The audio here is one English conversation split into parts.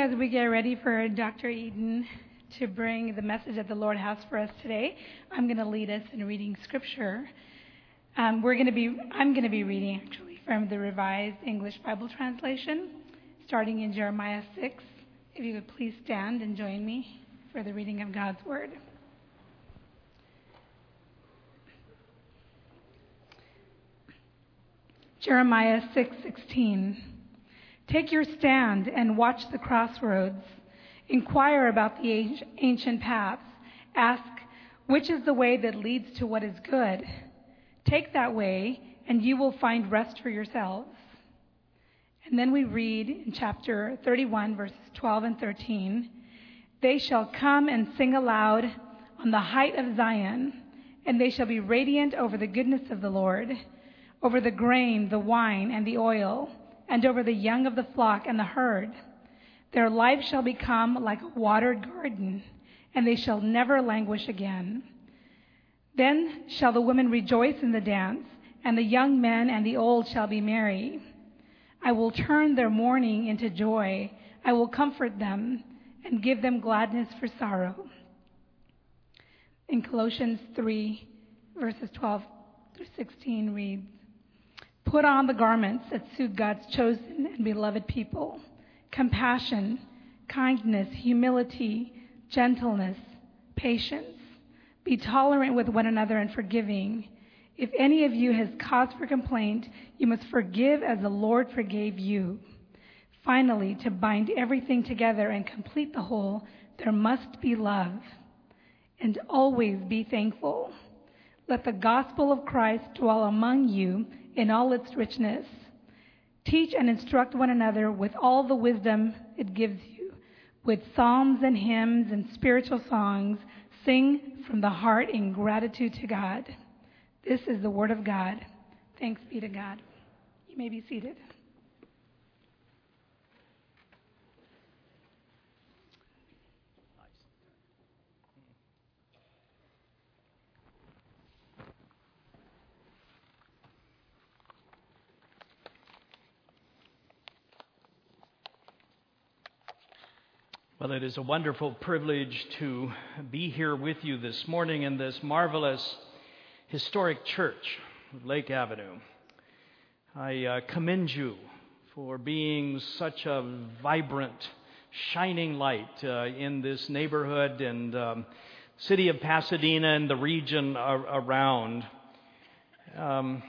as we get ready for Dr. Eaton to bring the message that the Lord has for us today, I'm going to lead us in reading scripture. Um, we're going to be, I'm going to be reading actually from the Revised English Bible Translation, starting in Jeremiah 6. If you would please stand and join me for the reading of God's Word. Jeremiah 6:16 Take your stand and watch the crossroads. Inquire about the ancient paths. Ask, which is the way that leads to what is good? Take that way, and you will find rest for yourselves. And then we read in chapter 31, verses 12 and 13 They shall come and sing aloud on the height of Zion, and they shall be radiant over the goodness of the Lord, over the grain, the wine, and the oil and over the young of the flock and the herd. Their life shall become like a watered garden, and they shall never languish again. Then shall the women rejoice in the dance, and the young men and the old shall be merry. I will turn their mourning into joy. I will comfort them and give them gladness for sorrow. In Colossians 3, verses 12 through 16 reads, Put on the garments that suit God's chosen and beloved people compassion, kindness, humility, gentleness, patience. Be tolerant with one another and forgiving. If any of you has cause for complaint, you must forgive as the Lord forgave you. Finally, to bind everything together and complete the whole, there must be love. And always be thankful. Let the gospel of Christ dwell among you in all its richness. Teach and instruct one another with all the wisdom it gives you. With psalms and hymns and spiritual songs, sing from the heart in gratitude to God. This is the word of God. Thanks be to God. You may be seated. Well, it is a wonderful privilege to be here with you this morning in this marvelous historic church, Lake Avenue. I uh, commend you for being such a vibrant, shining light uh, in this neighborhood and um, city of Pasadena and the region ar- around. Um,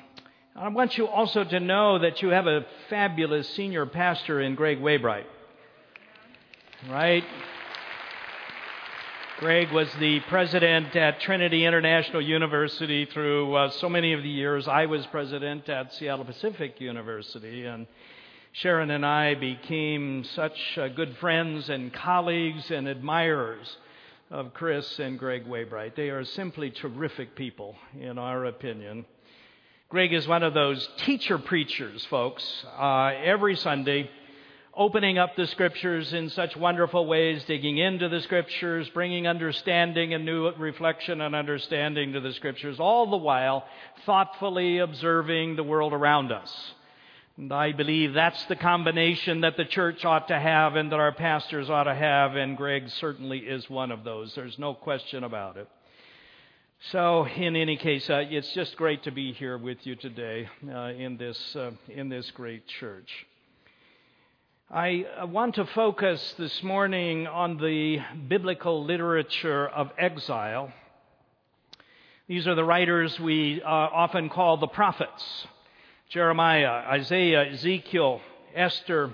I want you also to know that you have a fabulous senior pastor in Greg Waybright right? Greg was the president at Trinity International University through uh, so many of the years I was president at Seattle Pacific University. And Sharon and I became such uh, good friends and colleagues and admirers of Chris and Greg Waybright. They are simply terrific people, in our opinion. Greg is one of those teacher preachers, folks. Uh, every Sunday, opening up the scriptures in such wonderful ways, digging into the scriptures, bringing understanding and new reflection and understanding to the scriptures, all the while thoughtfully observing the world around us. And I believe that's the combination that the church ought to have and that our pastors ought to have, and Greg certainly is one of those. There's no question about it. So, in any case, uh, it's just great to be here with you today uh, in this uh, in this great church. I want to focus this morning on the biblical literature of exile. These are the writers we uh, often call the prophets Jeremiah, Isaiah, Ezekiel, Esther,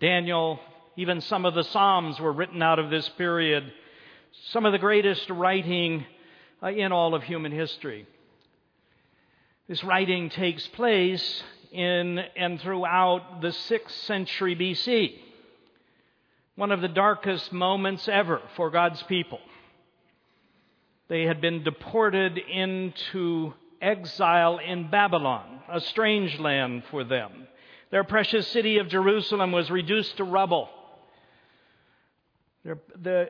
Daniel, even some of the Psalms were written out of this period. Some of the greatest writing uh, in all of human history. This writing takes place in and throughout the 6th century BC. One of the darkest moments ever for God's people. They had been deported into exile in Babylon, a strange land for them. Their precious city of Jerusalem was reduced to rubble.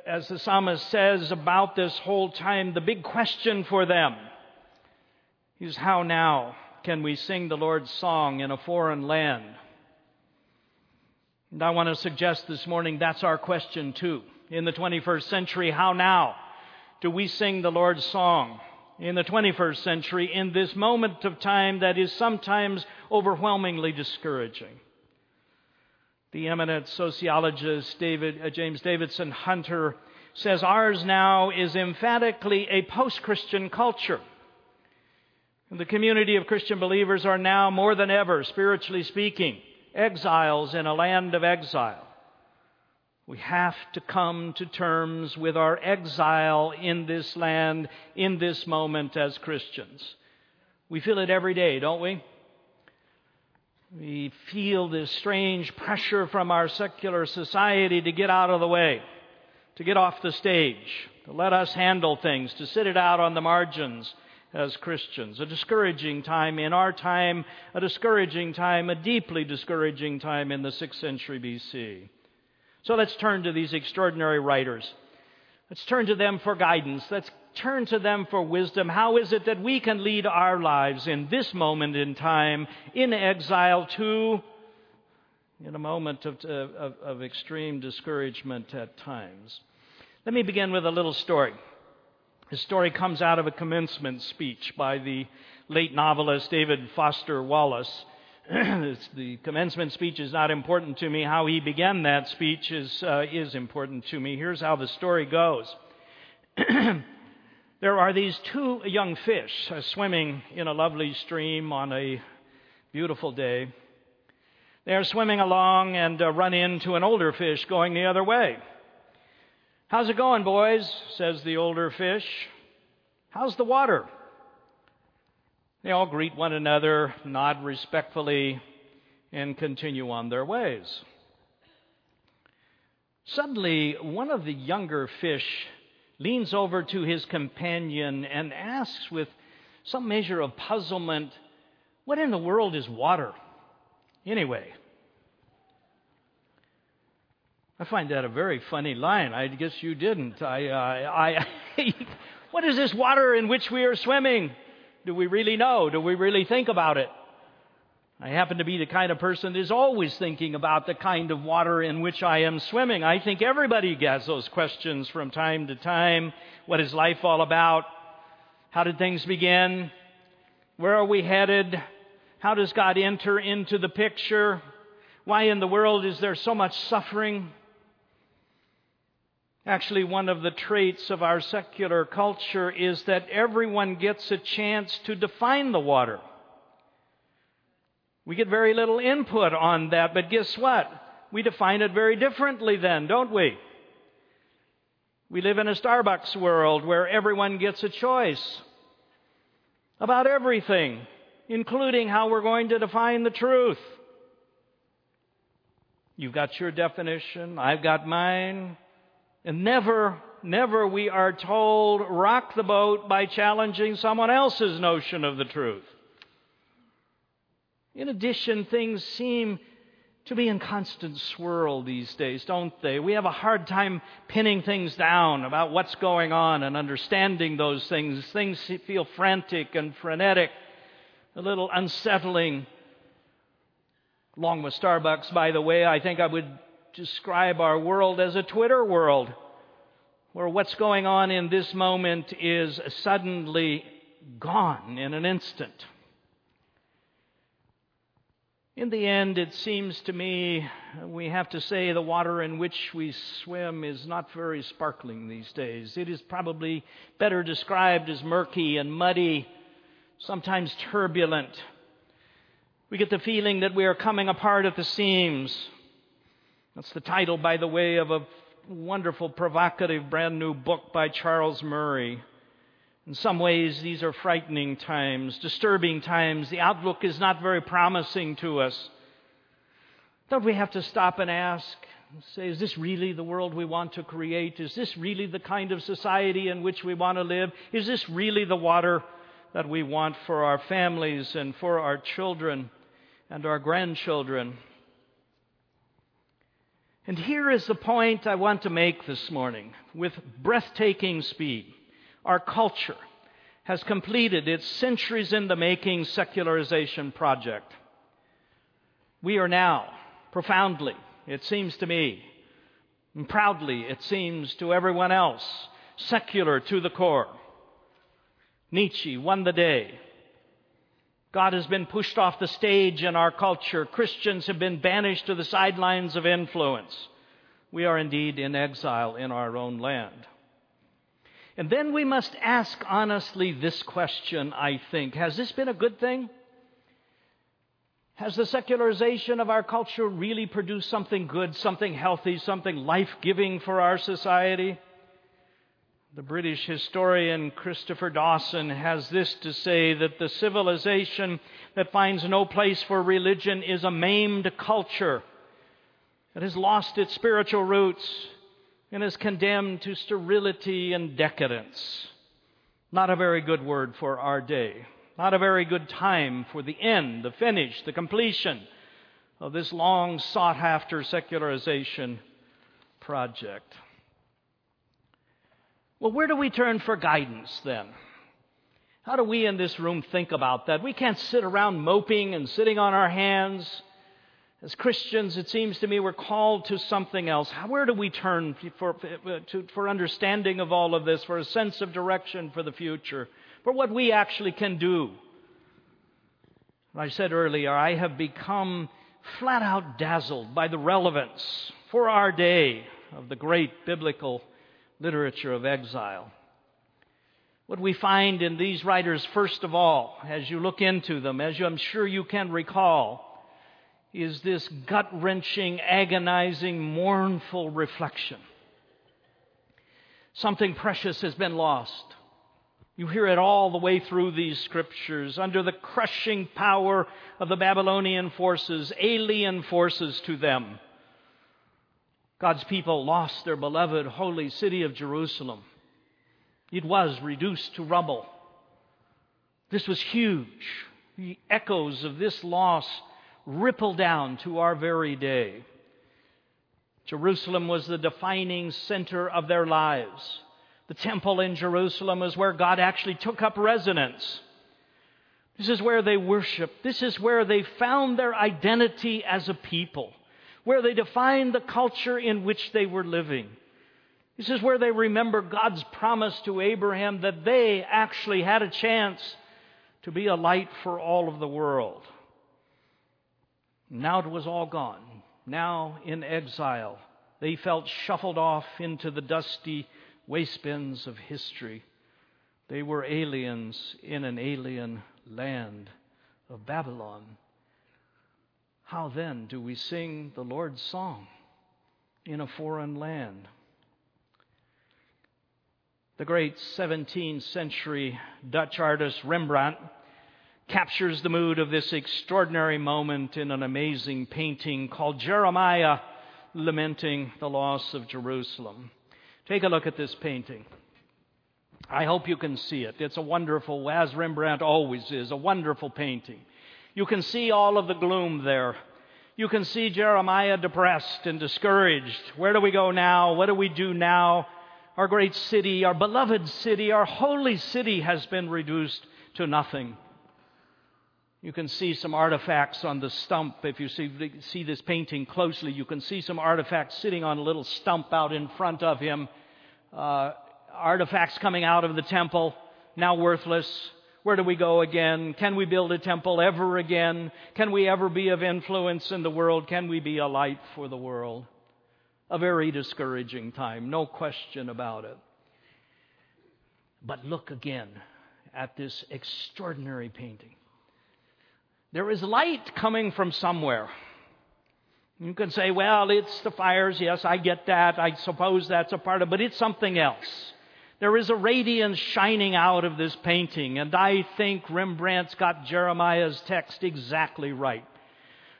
As the psalmist says about this whole time, the big question for them is how now? Can we sing the Lord's song in a foreign land? And I want to suggest this morning that's our question too. In the 21st century, how now do we sing the Lord's song? In the 21st century, in this moment of time that is sometimes overwhelmingly discouraging. The eminent sociologist David, uh, James Davidson Hunter says ours now is emphatically a post Christian culture. The community of Christian believers are now more than ever, spiritually speaking, exiles in a land of exile. We have to come to terms with our exile in this land, in this moment as Christians. We feel it every day, don't we? We feel this strange pressure from our secular society to get out of the way, to get off the stage, to let us handle things, to sit it out on the margins, as Christians. A discouraging time in our time, a discouraging time, a deeply discouraging time in the 6th century BC. So let's turn to these extraordinary writers. Let's turn to them for guidance. Let's turn to them for wisdom. How is it that we can lead our lives in this moment in time, in exile, to in a moment of, of, of extreme discouragement at times? Let me begin with a little story. His story comes out of a commencement speech by the late novelist David Foster Wallace. the commencement speech is not important to me. How he began that speech is, uh, is important to me. Here's how the story goes. there are these two young fish uh, swimming in a lovely stream on a beautiful day. They are swimming along and uh, run into an older fish going the other way. How's it going, boys? says the older fish. How's the water? They all greet one another, nod respectfully, and continue on their ways. Suddenly, one of the younger fish leans over to his companion and asks with some measure of puzzlement, What in the world is water? Anyway, I find that a very funny line. I guess you didn't. I, uh, I, what is this water in which we are swimming? Do we really know? Do we really think about it? I happen to be the kind of person that is always thinking about the kind of water in which I am swimming. I think everybody gets those questions from time to time. What is life all about? How did things begin? Where are we headed? How does God enter into the picture? Why in the world is there so much suffering? Actually, one of the traits of our secular culture is that everyone gets a chance to define the water. We get very little input on that, but guess what? We define it very differently then, don't we? We live in a Starbucks world where everyone gets a choice about everything, including how we're going to define the truth. You've got your definition, I've got mine. And never, never we are told rock the boat by challenging someone else's notion of the truth. In addition, things seem to be in constant swirl these days, don't they? We have a hard time pinning things down about what's going on and understanding those things. Things feel frantic and frenetic, a little unsettling. Along with Starbucks, by the way, I think I would describe our world as a Twitter world, where what's going on in this moment is suddenly gone in an instant. In the end, it seems to me we have to say the water in which we swim is not very sparkling these days. It is probably better described as murky and muddy, sometimes turbulent. We get the feeling that we are coming apart at the seams. That's the title, by the way, of a wonderful, provocative, brand new book by Charles Murray. In some ways, these are frightening times, disturbing times. The outlook is not very promising to us. Don't we have to stop and ask say, is this really the world we want to create? Is this really the kind of society in which we want to live? Is this really the water that we want for our families and for our children and our grandchildren? And here is the point I want to make this morning with breathtaking speed. Our culture has completed its centuries in the making secularization project. We are now profoundly it seems to me. And proudly, it seems to everyone else. Secular to the core. Nietzsche won the day. God has been pushed off the stage in our culture. Christians have been banished to the sidelines of influence. We are indeed in exile in our own land. And then we must ask honestly this question, I think. Has this been a good thing? Has the secularization of our culture really produced something good, something healthy, something life giving for our society? The British historian Christopher Dawson has this to say that the civilization that finds no place for religion is a maimed culture that has lost its spiritual roots and is condemned to sterility and decadence. Not a very good word for our day. Not a very good time for the end, the finish, the completion of this long sought after secularization project. Well, where do we turn for guidance then? How do we in this room think about that? We can't sit around moping and sitting on our hands. As Christians, it seems to me we're called to something else. Where do we turn for, for, uh, for understanding of all of this, for a sense of direction for the future, for what we actually can do? I said earlier, I have become flat out dazzled by the relevance for our day of the great biblical literature of exile. What we find in these writers, first of all, as you look into them, as I'm sure you can recall, is this gut wrenching, agonizing, mournful reflection. Something precious has been lost. You hear it all the way through these scriptures. Under the crushing power of the Babylonian forces, alien forces to them, God's people lost their beloved holy city of Jerusalem. It was reduced to rubble. This was huge. The echoes of this loss ripple down to our very day. Jerusalem was the defining center of their lives. The temple in Jerusalem is where God actually took up residence. This is where they worshiped. This is where they found their identity as a people where they defined the culture in which they were living. This is where they remember God's promise to Abraham that they actually had a chance to be a light for all of the world. Now it was all gone. Now in exile, they felt shuffled off into the dusty waste bins of history. They were aliens in an alien land of Babylon. How then do we sing the Lord's song in a foreign land? The great 17th century Dutch artist Rembrandt captures the mood of this extraordinary moment in an amazing painting called Jeremiah Lamenting the Loss of Jerusalem. Take a look at this painting. I hope you can see it. It's a wonderful, as Rembrandt always is, a wonderful painting. You can see all of the gloom there. You can see Jeremiah depressed and discouraged. Where do we go now? What do we do now? Our great city, our beloved city, our holy city has been reduced to nothing. You can see some artifacts on the stump. If you see, see this painting closely, you can see some artifacts sitting on a little stump out in front of him. Uh, artifacts coming out of the temple, now worthless. Where do we go again? Can we build a temple ever again? Can we ever be of influence in the world? Can we be a light for the world? A very discouraging time, no question about it. But look again at this extraordinary painting. There is light coming from somewhere. You can say, well, it's the fires. Yes, I get that. I suppose that's a part of it, but it's something else. There is a radiance shining out of this painting, and I think Rembrandt's got Jeremiah's text exactly right.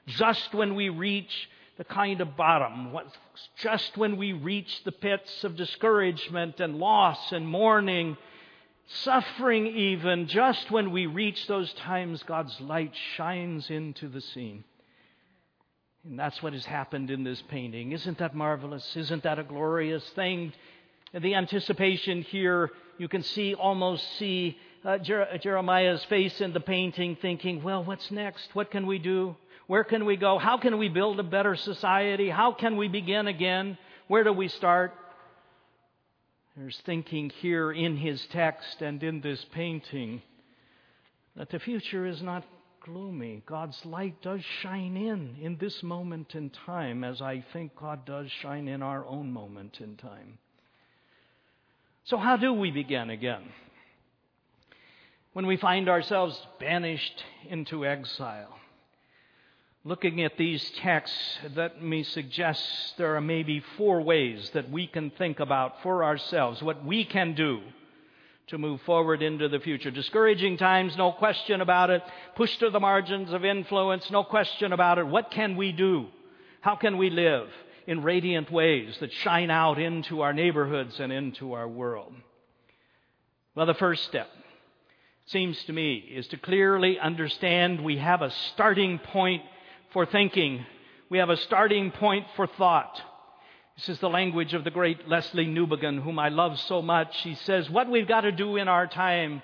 Just when we reach the kind of bottom, just when we reach the pits of discouragement and loss and mourning, suffering even, just when we reach those times, God's light shines into the scene. And that's what has happened in this painting. Isn't that marvelous? Isn't that a glorious thing? The anticipation here, you can see almost see uh, Jer- Jeremiah's face in the painting, thinking, "Well, what's next? What can we do? Where can we go? How can we build a better society? How can we begin again? Where do we start? There's thinking here in his text and in this painting that the future is not gloomy. God's light does shine in in this moment in time, as I think God does shine in our own moment in time. So, how do we begin again? When we find ourselves banished into exile. Looking at these texts, let me suggest there are maybe four ways that we can think about for ourselves what we can do to move forward into the future. Discouraging times, no question about it. Pushed to the margins of influence, no question about it. What can we do? How can we live in radiant ways that shine out into our neighborhoods and into our world? Well, the first step seems to me is to clearly understand we have a starting point for thinking. We have a starting point for thought. This is the language of the great Lesslie Newbigin, whom I love so much. He says, What we've got to do in our time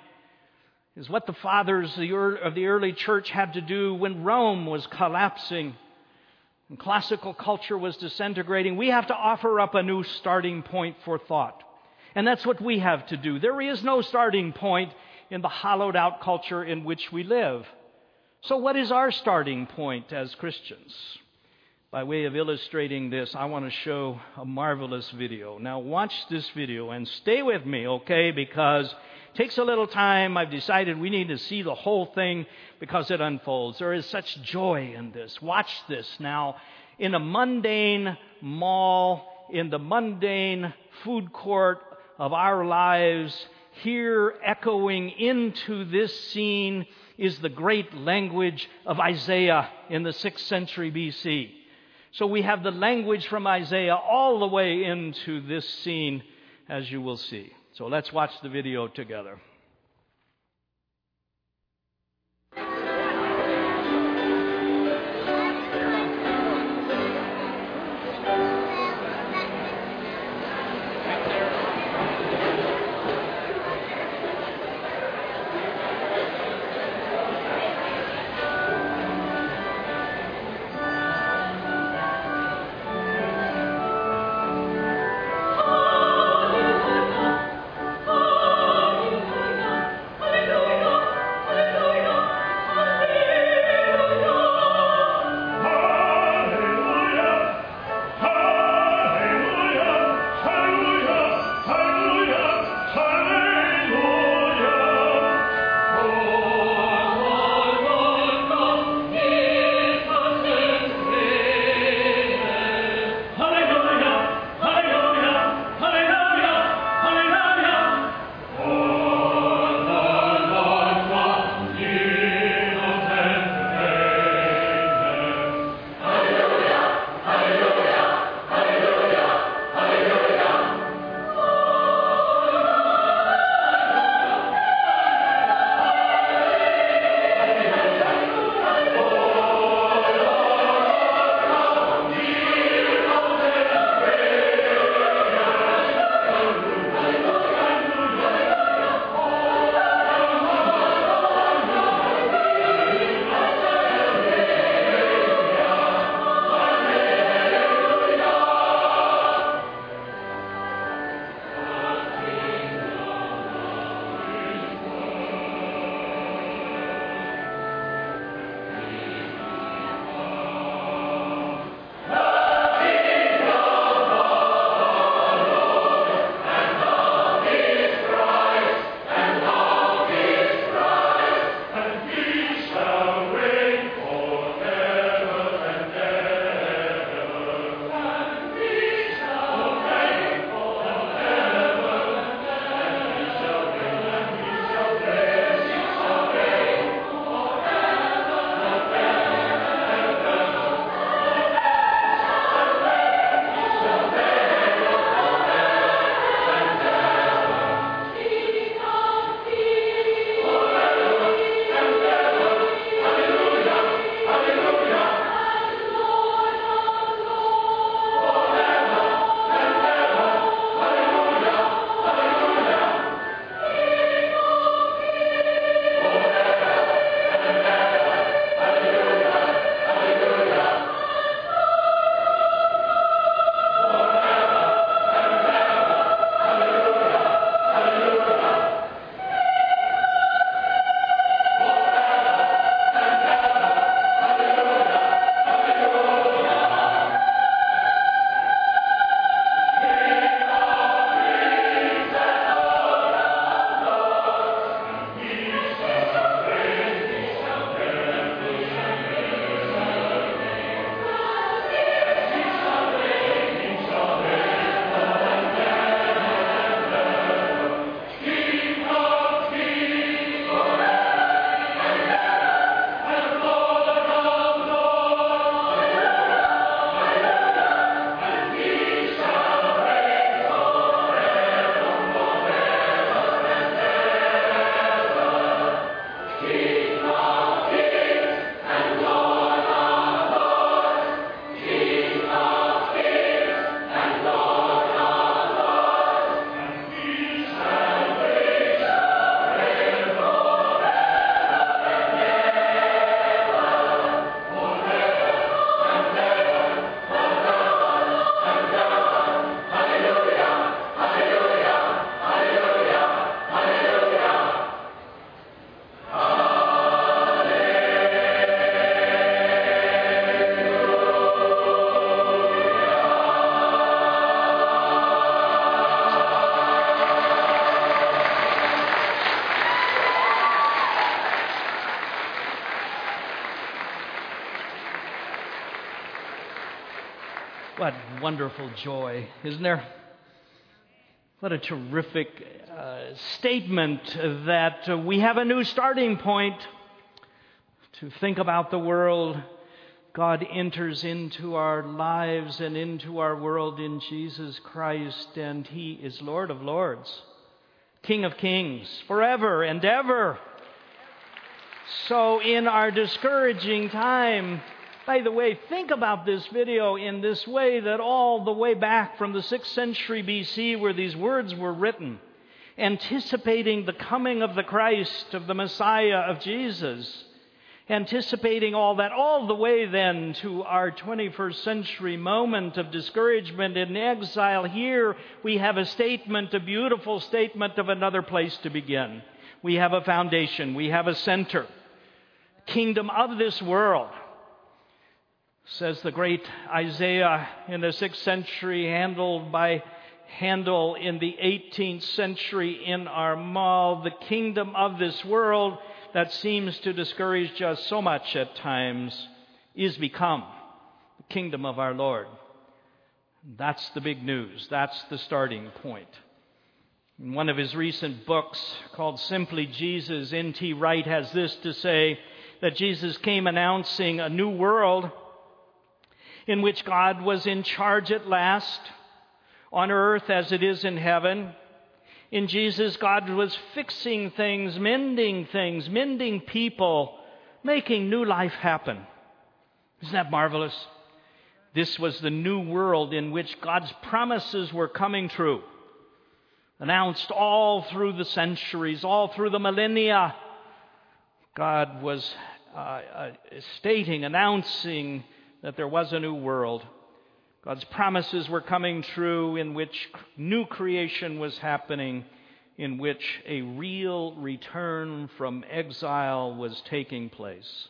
is what the fathers of the early church had to do when Rome was collapsing and classical culture was disintegrating. We have to offer up a new starting point for thought. And that's what we have to do. There is no starting point in the hollowed out culture in which we live. So, what is our starting point as Christians? By way of illustrating this, I want to show a marvelous video. Now, watch this video and stay with me, okay? Because it takes a little time. I've decided we need to see the whole thing because it unfolds. There is such joy in this. Watch this now. In a mundane mall, in the mundane food court of our lives, here echoing into this scene is the great language of Isaiah in the 6th century BC. So we have the language from Isaiah all the way into this scene, as you will see. So let's watch the video together. Wonderful joy, isn't there? What a terrific uh, statement that uh, we have a new starting point to think about the world. God enters into our lives and into our world in Jesus Christ, and He is Lord of Lords, King of Kings, forever and ever. So, in our discouraging time, by the way, think about this video in this way that all the way back from the 6th century BC, where these words were written, anticipating the coming of the Christ, of the Messiah, of Jesus, anticipating all that, all the way then to our 21st century moment of discouragement in exile. Here we have a statement, a beautiful statement of another place to begin. We have a foundation, we have a center, kingdom of this world says the great Isaiah in the 6th century, handled by Handel in the 18th century in Armagh, the kingdom of this world that seems to discourage us so much at times is become the kingdom of our Lord. That's the big news. That's the starting point. In one of his recent books called Simply Jesus, N.T. Wright has this to say that Jesus came announcing a new world in which God was in charge at last, on earth as it is in heaven. In Jesus, God was fixing things, mending things, mending people, making new life happen. Isn't that marvelous? This was the new world in which God's promises were coming true. Announced all through the centuries, all through the millennia. God was uh, uh, stating, announcing that there was a new world. God's promises were coming true, in which new creation was happening, in which a real return from exile was taking place.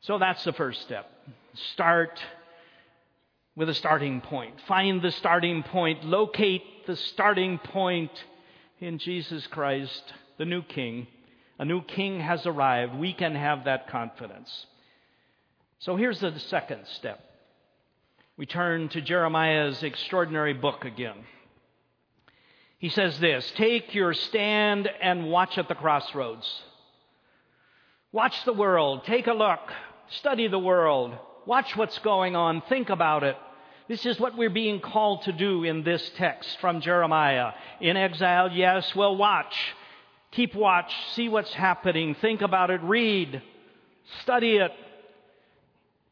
So that's the first step. Start with a starting point. Find the starting point. Locate the starting point in Jesus Christ, the new King. A new King has arrived. We can have that confidence. So here's the second step. We turn to Jeremiah's extraordinary book again. He says this Take your stand and watch at the crossroads. Watch the world. Take a look. Study the world. Watch what's going on. Think about it. This is what we're being called to do in this text from Jeremiah. In exile, yes, well, watch. Keep watch. See what's happening. Think about it. Read. Study it.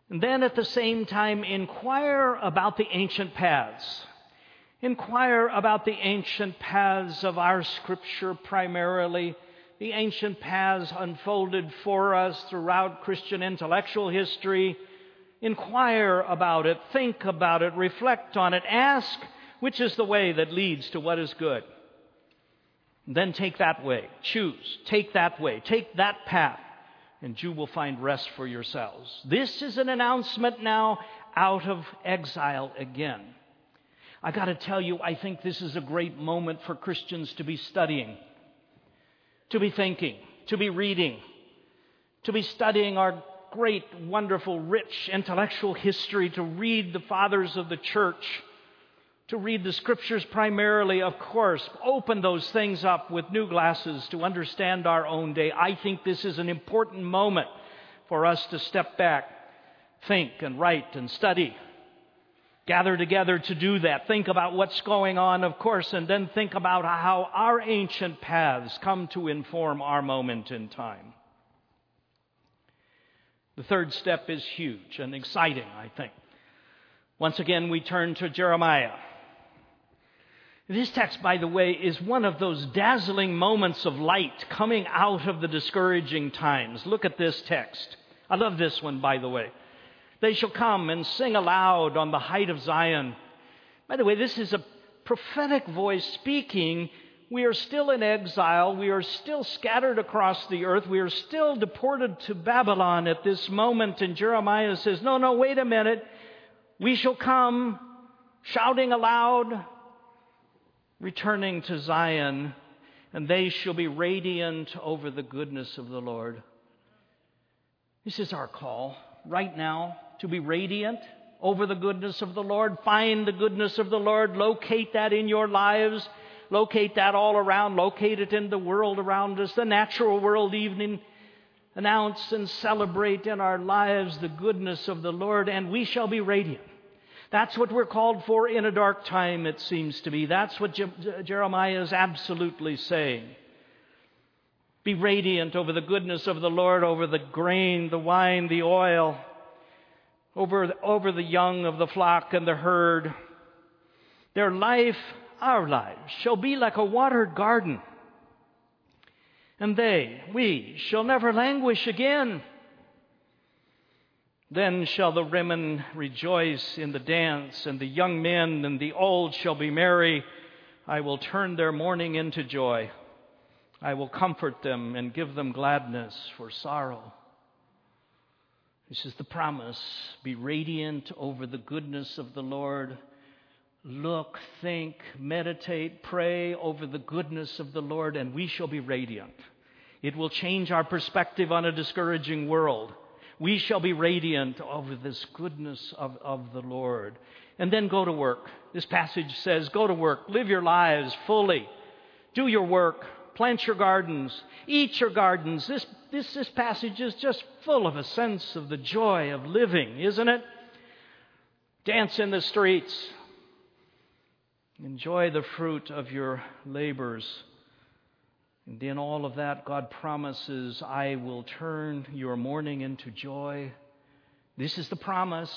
And then at the same time, inquire about the ancient paths. Inquire about the ancient paths of our scripture primarily, the ancient paths unfolded for us throughout Christian intellectual history. Inquire about it, think about it, reflect on it, ask which is the way that leads to what is good. then take that way. Choose. Take that way. Take that path and you will find rest for yourselves. This is an announcement now out of exile again. I got to tell you, I think this is a great moment for Christians to be studying, to be thinking, to be reading, to be studying our great, wonderful, rich intellectual history, to read the fathers of the church to read the scriptures primarily, of course, open those things up with new glasses to understand our own day. I think this is an important moment for us to step back, think and write and study. Gather together to do that. Think about what's going on, of course, and then think about how our ancient paths come to inform our moment in time. The third step is huge and exciting, I think. Once again, we turn to Jeremiah. This text, by the way, is one of those dazzling moments of light coming out of the discouraging times. Look at this text. I love this one, by the way. They shall come and sing aloud on the height of Zion. By the way, this is a prophetic voice speaking. We are still in exile. We are still scattered across the earth. We are still deported to Babylon at this moment. And Jeremiah says, No, no, wait a minute. We shall come shouting aloud, returning to Zion, and they shall be radiant over the goodness of the Lord. This is our call right now to be radiant, over the goodness of the Lord. Find the goodness of the Lord. Locate that in your lives. Locate that all around. Locate it in the world around us, the natural world evening. Announce and celebrate in our lives the goodness of the Lord, and we shall be radiant. That's what we're called for in a dark time, it seems to me. That's what Je- Jeremiah is absolutely saying. Be radiant over the goodness of the Lord, over the grain, the wine, the oil, over, over the young of the flock and the herd. Their life, our lives, shall be like a watered garden. And they, we, shall never languish again. Then shall the women rejoice in the dance, and the young men and the old shall be merry. I will turn their mourning into joy. I will comfort them and give them gladness for sorrow. This is the promise. Be radiant over the goodness of the Lord. Look, think, meditate, pray over the goodness of the Lord, and we shall be radiant. It will change our perspective on a discouraging world. We shall be radiant over this goodness of, of the Lord. And then go to work. This passage says, Go to work, live your lives fully, do your work, plant your gardens, eat your gardens. This, this, this passage is just full of a sense of the joy of living, isn't it? Dance in the streets. Enjoy the fruit of your labors. And in all of that, God promises, I will turn your mourning into joy. This is the promise.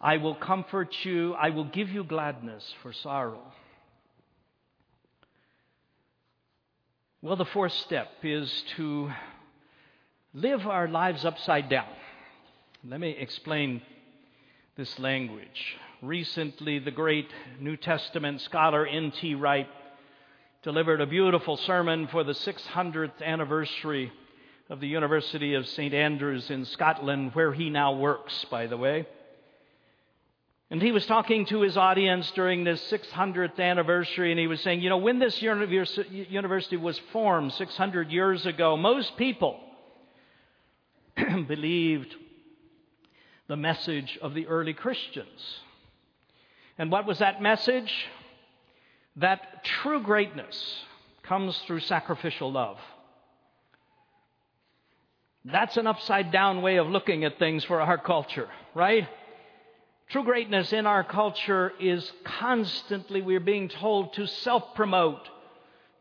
I will comfort you. I will give you gladness for sorrow. Well, the fourth step is to live our lives upside down. Let me explain this language. Recently, the great New Testament scholar N.T. Wright delivered a beautiful sermon for the 600th anniversary of the University of St. Andrews in Scotland, where he now works, by the way. And he was talking to his audience during this 600th anniversary, and he was saying, You know, when this university was formed 600 years ago, most people believed the message of the early Christians. And what was that message? That true greatness comes through sacrificial love. That's an upside down way of looking at things for our culture, right? True greatness in our culture is constantly, we're being told to self promote,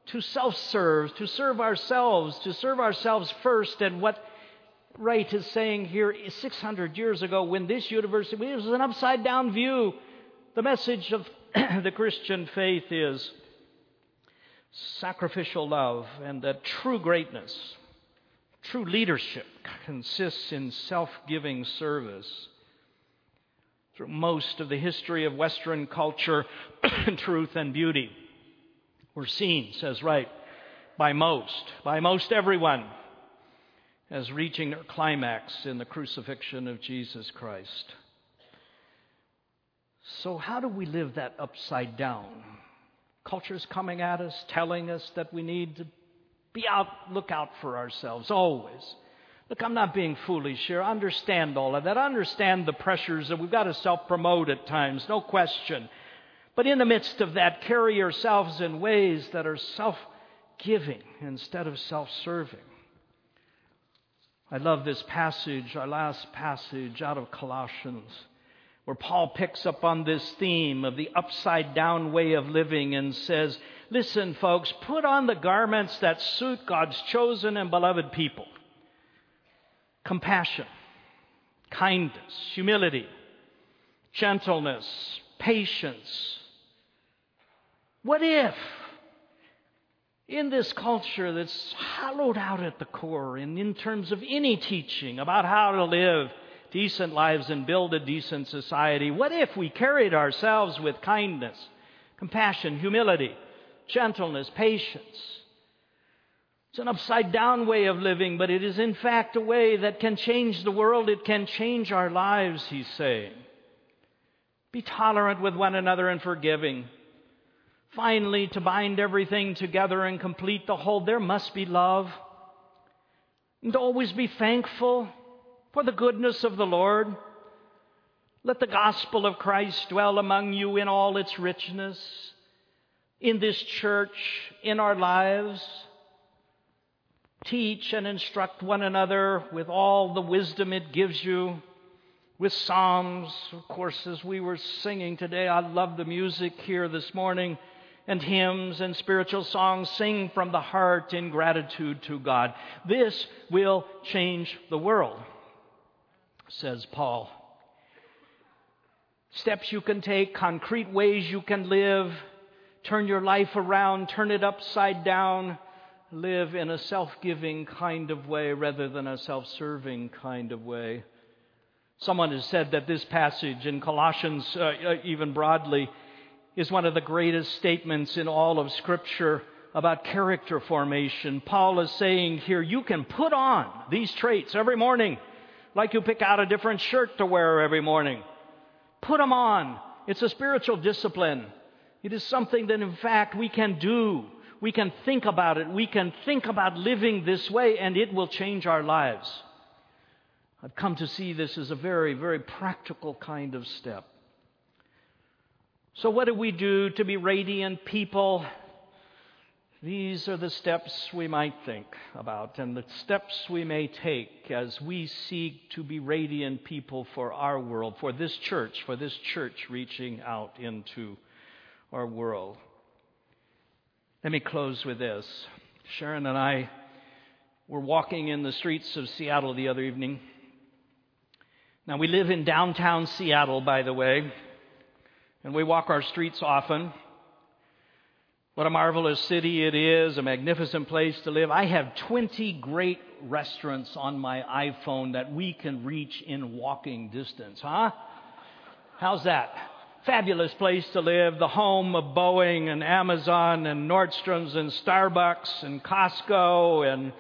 to self serve, to serve ourselves, to serve ourselves first. And what Wright is saying here is 600 years ago when this university, it was an upside down view. The message of the Christian faith is sacrificial love and that true greatness, true leadership consists in self giving service through most of the history of Western culture, truth and beauty were seen, says Wright, by most, by most everyone, as reaching their climax in the crucifixion of Jesus Christ. So, how do we live that upside down? Culture's coming at us, telling us that we need to be out, look out for ourselves always. Look, I'm not being foolish here. I understand all of that. I understand the pressures that we've got to self promote at times, no question. But in the midst of that, carry yourselves in ways that are self giving instead of self serving. I love this passage, our last passage out of Colossians, where Paul picks up on this theme of the upside down way of living and says, Listen, folks, put on the garments that suit God's chosen and beloved people compassion, kindness, humility, gentleness, patience. What if, in this culture that's hollowed out at the core, and in terms of any teaching about how to live decent lives and build a decent society, what if we carried ourselves with kindness, compassion, humility, gentleness, patience? It's an upside down way of living, but it is in fact a way that can change the world. It can change our lives, he's saying. Be tolerant with one another and forgiving. Finally, to bind everything together and complete the whole, there must be love. And always be thankful for the goodness of the Lord. Let the gospel of Christ dwell among you in all its richness, in this church, in our lives. Teach and instruct one another with all the wisdom it gives you, with psalms, of course, as we were singing today. I love the music here this morning, and hymns and spiritual songs. Sing from the heart in gratitude to God. This will change the world, says Paul steps you can take, concrete ways you can live, turn your life around, turn it upside down, live in a self giving kind of way rather than a self serving kind of way. Someone has said that this passage in Colossians, uh, uh, even broadly, is one of the greatest statements in all of Scripture about character formation. Paul is saying here, you can put on these traits every morning, like you pick out a different shirt to wear every morning. Put them on. It's a spiritual discipline. It is something that, in fact, we can do. We can think about it. We can think about living this way, and it will change our lives. I've come to see this as a very, very practical kind of step. So, what do we do to be radiant people? These are the steps we might think about and the steps we may take as we seek to be radiant people for our world, for this church, for this church reaching out into our world. Let me close with this. Sharon and I were walking in the streets of Seattle the other evening. Now, we live in downtown Seattle, by the way, and we walk our streets often. What a marvelous city it is, a magnificent place to live. I have 20 great restaurants on my iPhone that we can reach in walking distance, huh? How's that? Fabulous place to live, the home of Boeing and Amazon and Nordstrom's and Starbucks and Costco and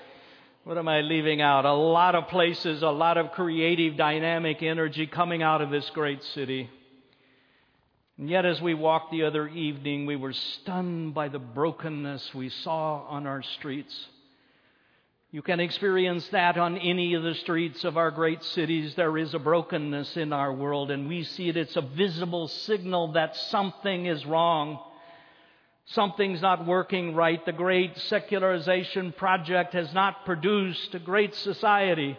what am I leaving out? A lot of places, a lot of creative, dynamic energy coming out of this great city. And yet, as we walked the other evening, we were stunned by the brokenness we saw on our streets. You can experience that on any of the streets of our great cities. There is a brokenness in our world, and we see it. It's a visible signal that something is wrong. Something's not working right. The great secularization project has not produced a great society.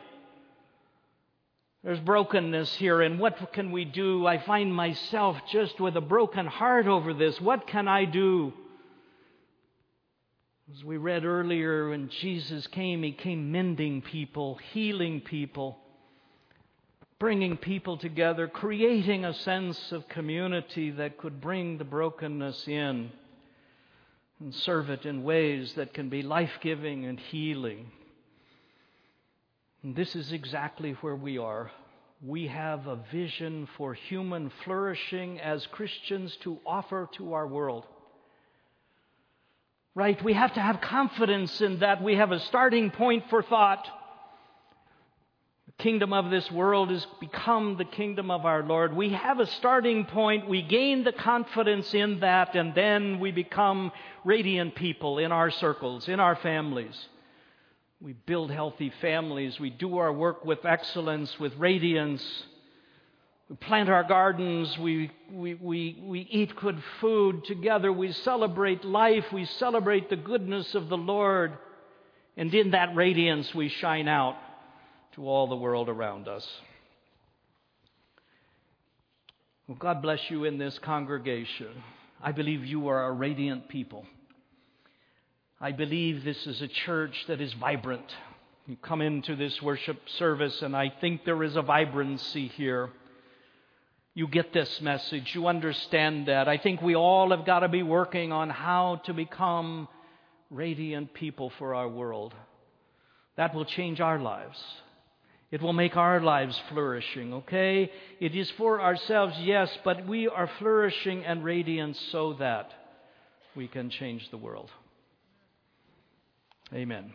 There's brokenness here, and what can we do? I find myself just with a broken heart over this. What can I do? As we read earlier, when Jesus came, He came mending people, healing people, bringing people together, creating a sense of community that could bring the brokenness in and serve it in ways that can be life giving and healing. This is exactly where we are. We have a vision for human flourishing as Christians to offer to our world. Right? We have to have confidence in that. We have a starting point for thought. The kingdom of this world has become the kingdom of our Lord. We have a starting point. We gain the confidence in that, and then we become radiant people in our circles, in our families. We build healthy families. We do our work with excellence, with radiance. We plant our gardens. We, we, we, we eat good food together. We celebrate life. We celebrate the goodness of the Lord. And in that radiance, we shine out to all the world around us. Well, God bless you in this congregation. I believe you are a radiant people. I believe this is a church that is vibrant. You come into this worship service, and I think there is a vibrancy here. You get this message. You understand that. I think we all have got to be working on how to become radiant people for our world. That will change our lives. It will make our lives flourishing, okay? It is for ourselves, yes, but we are flourishing and radiant so that we can change the world. Amen.